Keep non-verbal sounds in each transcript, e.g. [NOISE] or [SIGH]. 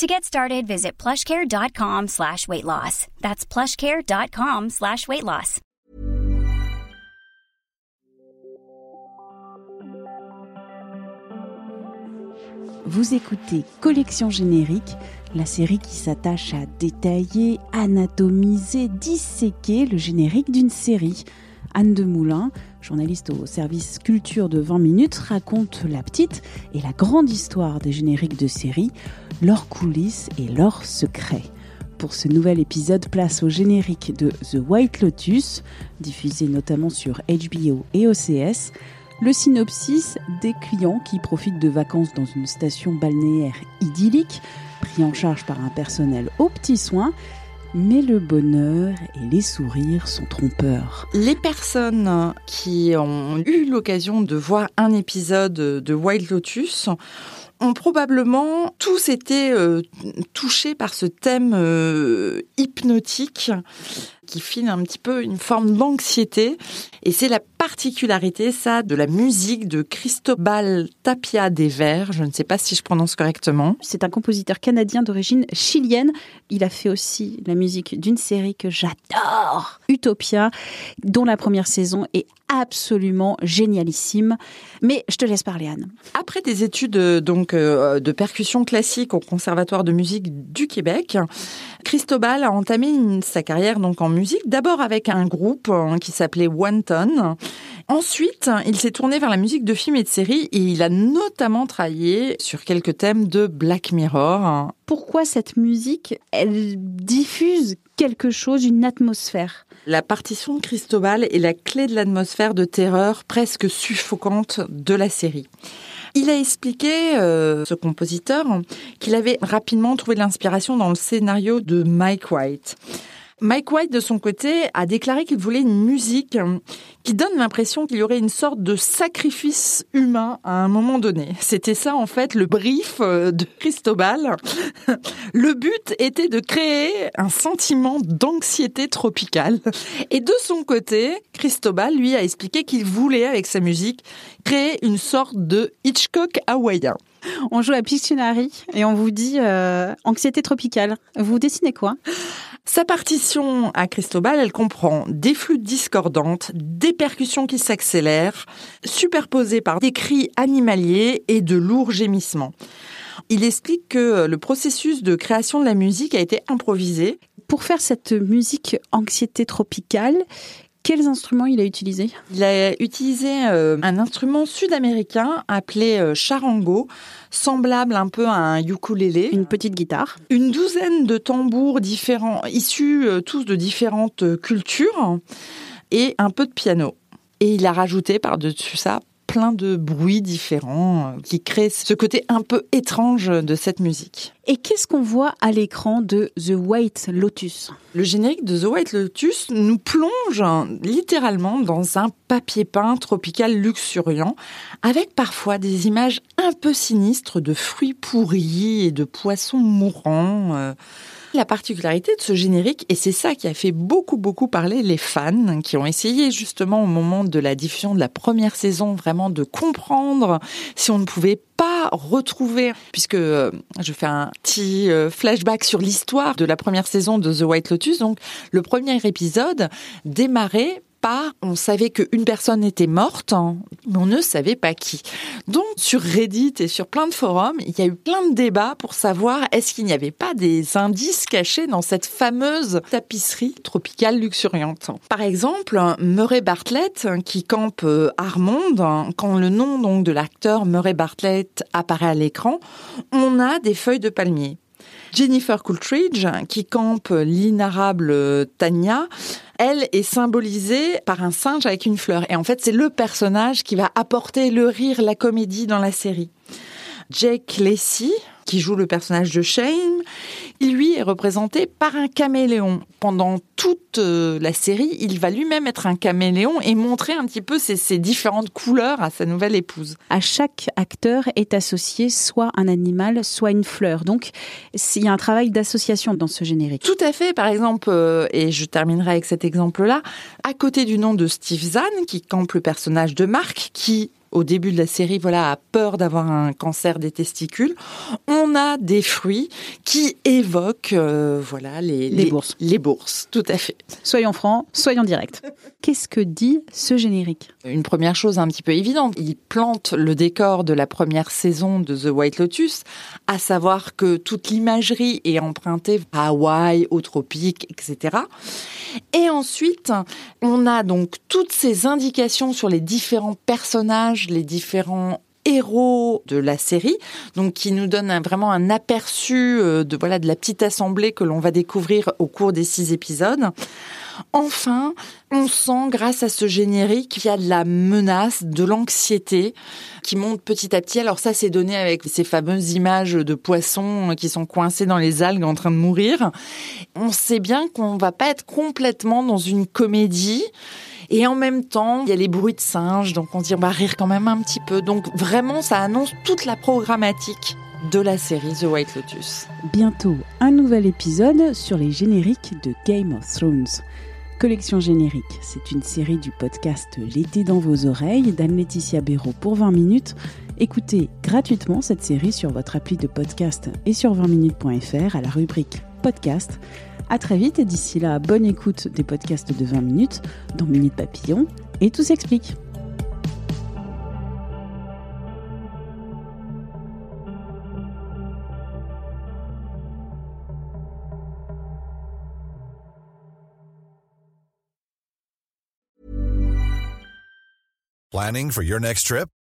To get started, visit plushcare.com slash weight loss. That's plushcare.com slash weight loss. Vous écoutez Collection Générique, la série qui s'attache à détailler, anatomiser, disséquer le générique d'une série. Anne Demoulin, journaliste au service culture de 20 minutes, raconte la petite et la grande histoire des génériques de séries, leurs coulisses et leurs secrets. Pour ce nouvel épisode, place au générique de The White Lotus, diffusé notamment sur HBO et OCS, le synopsis des clients qui profitent de vacances dans une station balnéaire idyllique, pris en charge par un personnel aux petits soins, mais le bonheur et les sourires sont trompeurs. Les personnes qui ont eu l'occasion de voir un épisode de Wild Lotus ont probablement tous été euh, touchés par ce thème euh, hypnotique qui file un petit peu une forme d'anxiété. Et c'est la particularité, ça, de la musique de Cristobal Tapia des Verts. Je ne sais pas si je prononce correctement. C'est un compositeur canadien d'origine chilienne. Il a fait aussi la musique d'une série que j'adore, Utopia, dont la première saison est absolument génialissime. Mais je te laisse parler, Anne. Après des études euh, donc euh, de percussion classique au Conservatoire de musique du Québec, Cristobal a entamé sa carrière donc en musique, d'abord avec un groupe hein, qui s'appelait One. Ensuite, il s'est tourné vers la musique de films et de séries et il a notamment travaillé sur quelques thèmes de Black Mirror. Pourquoi cette musique, elle diffuse quelque chose, une atmosphère? La partition de Cristobal est la clé de l'atmosphère de terreur presque suffocante de la série. Il a expliqué, euh, ce compositeur, qu'il avait rapidement trouvé l'inspiration dans le scénario de Mike White. Mike White, de son côté, a déclaré qu'il voulait une musique qui donne l'impression qu'il y aurait une sorte de sacrifice humain à un moment donné. C'était ça, en fait, le brief euh, de [LAUGHS] Cristobal. Le but était de créer un sentiment d'anxiété tropicale. Et de son côté, Cristobal, lui, a expliqué qu'il voulait, avec sa musique, créer une sorte de Hitchcock hawaïen. [LAUGHS] On joue à Pictionary et on vous dit euh, anxiété tropicale. Vous dessinez quoi? Sa partition à Cristobal, elle comprend des flûtes discordantes, des percussions qui s'accélèrent, superposées par des cris animaliers et de lourds gémissements. Il explique que le processus de création de la musique a été improvisé. Pour faire cette musique anxiété tropicale, quels instruments il a utilisé Il a utilisé euh, un instrument sud-américain appelé euh, charango, semblable un peu à un ukulélé. Une petite guitare. Une douzaine de tambours différents, issus euh, tous de différentes cultures, et un peu de piano. Et il a rajouté par-dessus ça plein de bruits différents euh, qui créent ce côté un peu étrange de cette musique. Et qu'est-ce qu'on voit à l'écran de The White Lotus? Le générique de The White Lotus nous plonge littéralement dans un papier peint tropical luxuriant, avec parfois des images un peu sinistres de fruits pourris et de poissons mourants. La particularité de ce générique, et c'est ça qui a fait beaucoup, beaucoup parler les fans, qui ont essayé justement au moment de la diffusion de la première saison vraiment de comprendre si on ne pouvait pas retrouver, puisque euh, je fais un petit euh, flashback sur l'histoire de la première saison de The White Lotus. Donc, le premier épisode démarrait on savait qu'une personne était morte, hein, mais on ne savait pas qui. Donc sur Reddit et sur plein de forums, il y a eu plein de débats pour savoir est-ce qu'il n'y avait pas des indices cachés dans cette fameuse tapisserie tropicale luxuriante. Par exemple, Murray Bartlett qui campe euh, Armand, quand le nom donc de l'acteur Murray Bartlett apparaît à l'écran, on a des feuilles de palmier. Jennifer Coolidge, qui campe l'inarable Tanya, elle est symbolisée par un singe avec une fleur. Et en fait, c'est le personnage qui va apporter le rire, la comédie dans la série. Jake Lacey, qui joue le personnage de Shane, lui est représenté par un caméléon. Pendant toute euh, la série, il va lui-même être un caméléon et montrer un petit peu ses, ses, différentes couleurs à sa nouvelle épouse. À chaque acteur est associé soit un animal, soit une fleur. Donc, il y a un travail d'association dans ce générique. Tout à fait. Par exemple, euh, et je terminerai avec cet exemple-là, à côté du nom de Steve Zahn, qui campe le personnage de Marc, qui au début de la série, voilà, a peur d'avoir un cancer des testicules. On a des fruits qui évoquent, euh, voilà, les, les, bourses. Les bourses, tout à fait. Soyons francs, soyons directs. Qu'est-ce que dit ce générique? Une première chose un petit peu évidente, il plante le décor de la première saison de The White Lotus, à savoir que toute l'imagerie est empruntée à Hawaï, au tropique, etc. Et ensuite, on a donc toutes ces indications sur les différents personnages, les différents héros de la série, donc qui nous donne vraiment un aperçu euh, de voilà de la petite assemblée que l'on va découvrir au cours des six épisodes. Enfin, on sent grâce à ce générique qu'il y a de la menace, de l'anxiété qui monte petit à petit. Alors ça, c'est donné avec ces fameuses images de poissons qui sont coincés dans les algues en train de mourir. On sait bien qu'on va pas être complètement dans une comédie. Et en même temps, il y a les bruits de singes, donc on se dit on va rire quand même un petit peu. Donc vraiment, ça annonce toute la programmatique de la série The White Lotus. Bientôt, un nouvel épisode sur les génériques de Game of Thrones. Collection générique, c'est une série du podcast L'été dans vos oreilles d'Anne-Laetitia Béraud pour 20 minutes. Écoutez gratuitement cette série sur votre appli de podcast et sur 20minutes.fr à la rubrique podcast. À très vite et d'ici là, bonne écoute des podcasts de 20 minutes dans Minute Papillon et tout s'explique. Planning for your next trip?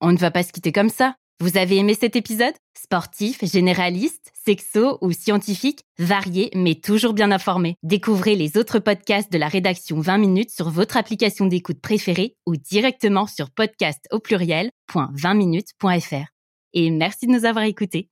On ne va pas se quitter comme ça. Vous avez aimé cet épisode? Sportif, généraliste, sexo ou scientifique, varié mais toujours bien informé. Découvrez les autres podcasts de la rédaction 20 minutes sur votre application d'écoute préférée ou directement sur podcast au pluriel.20minutes.fr. Et merci de nous avoir écoutés.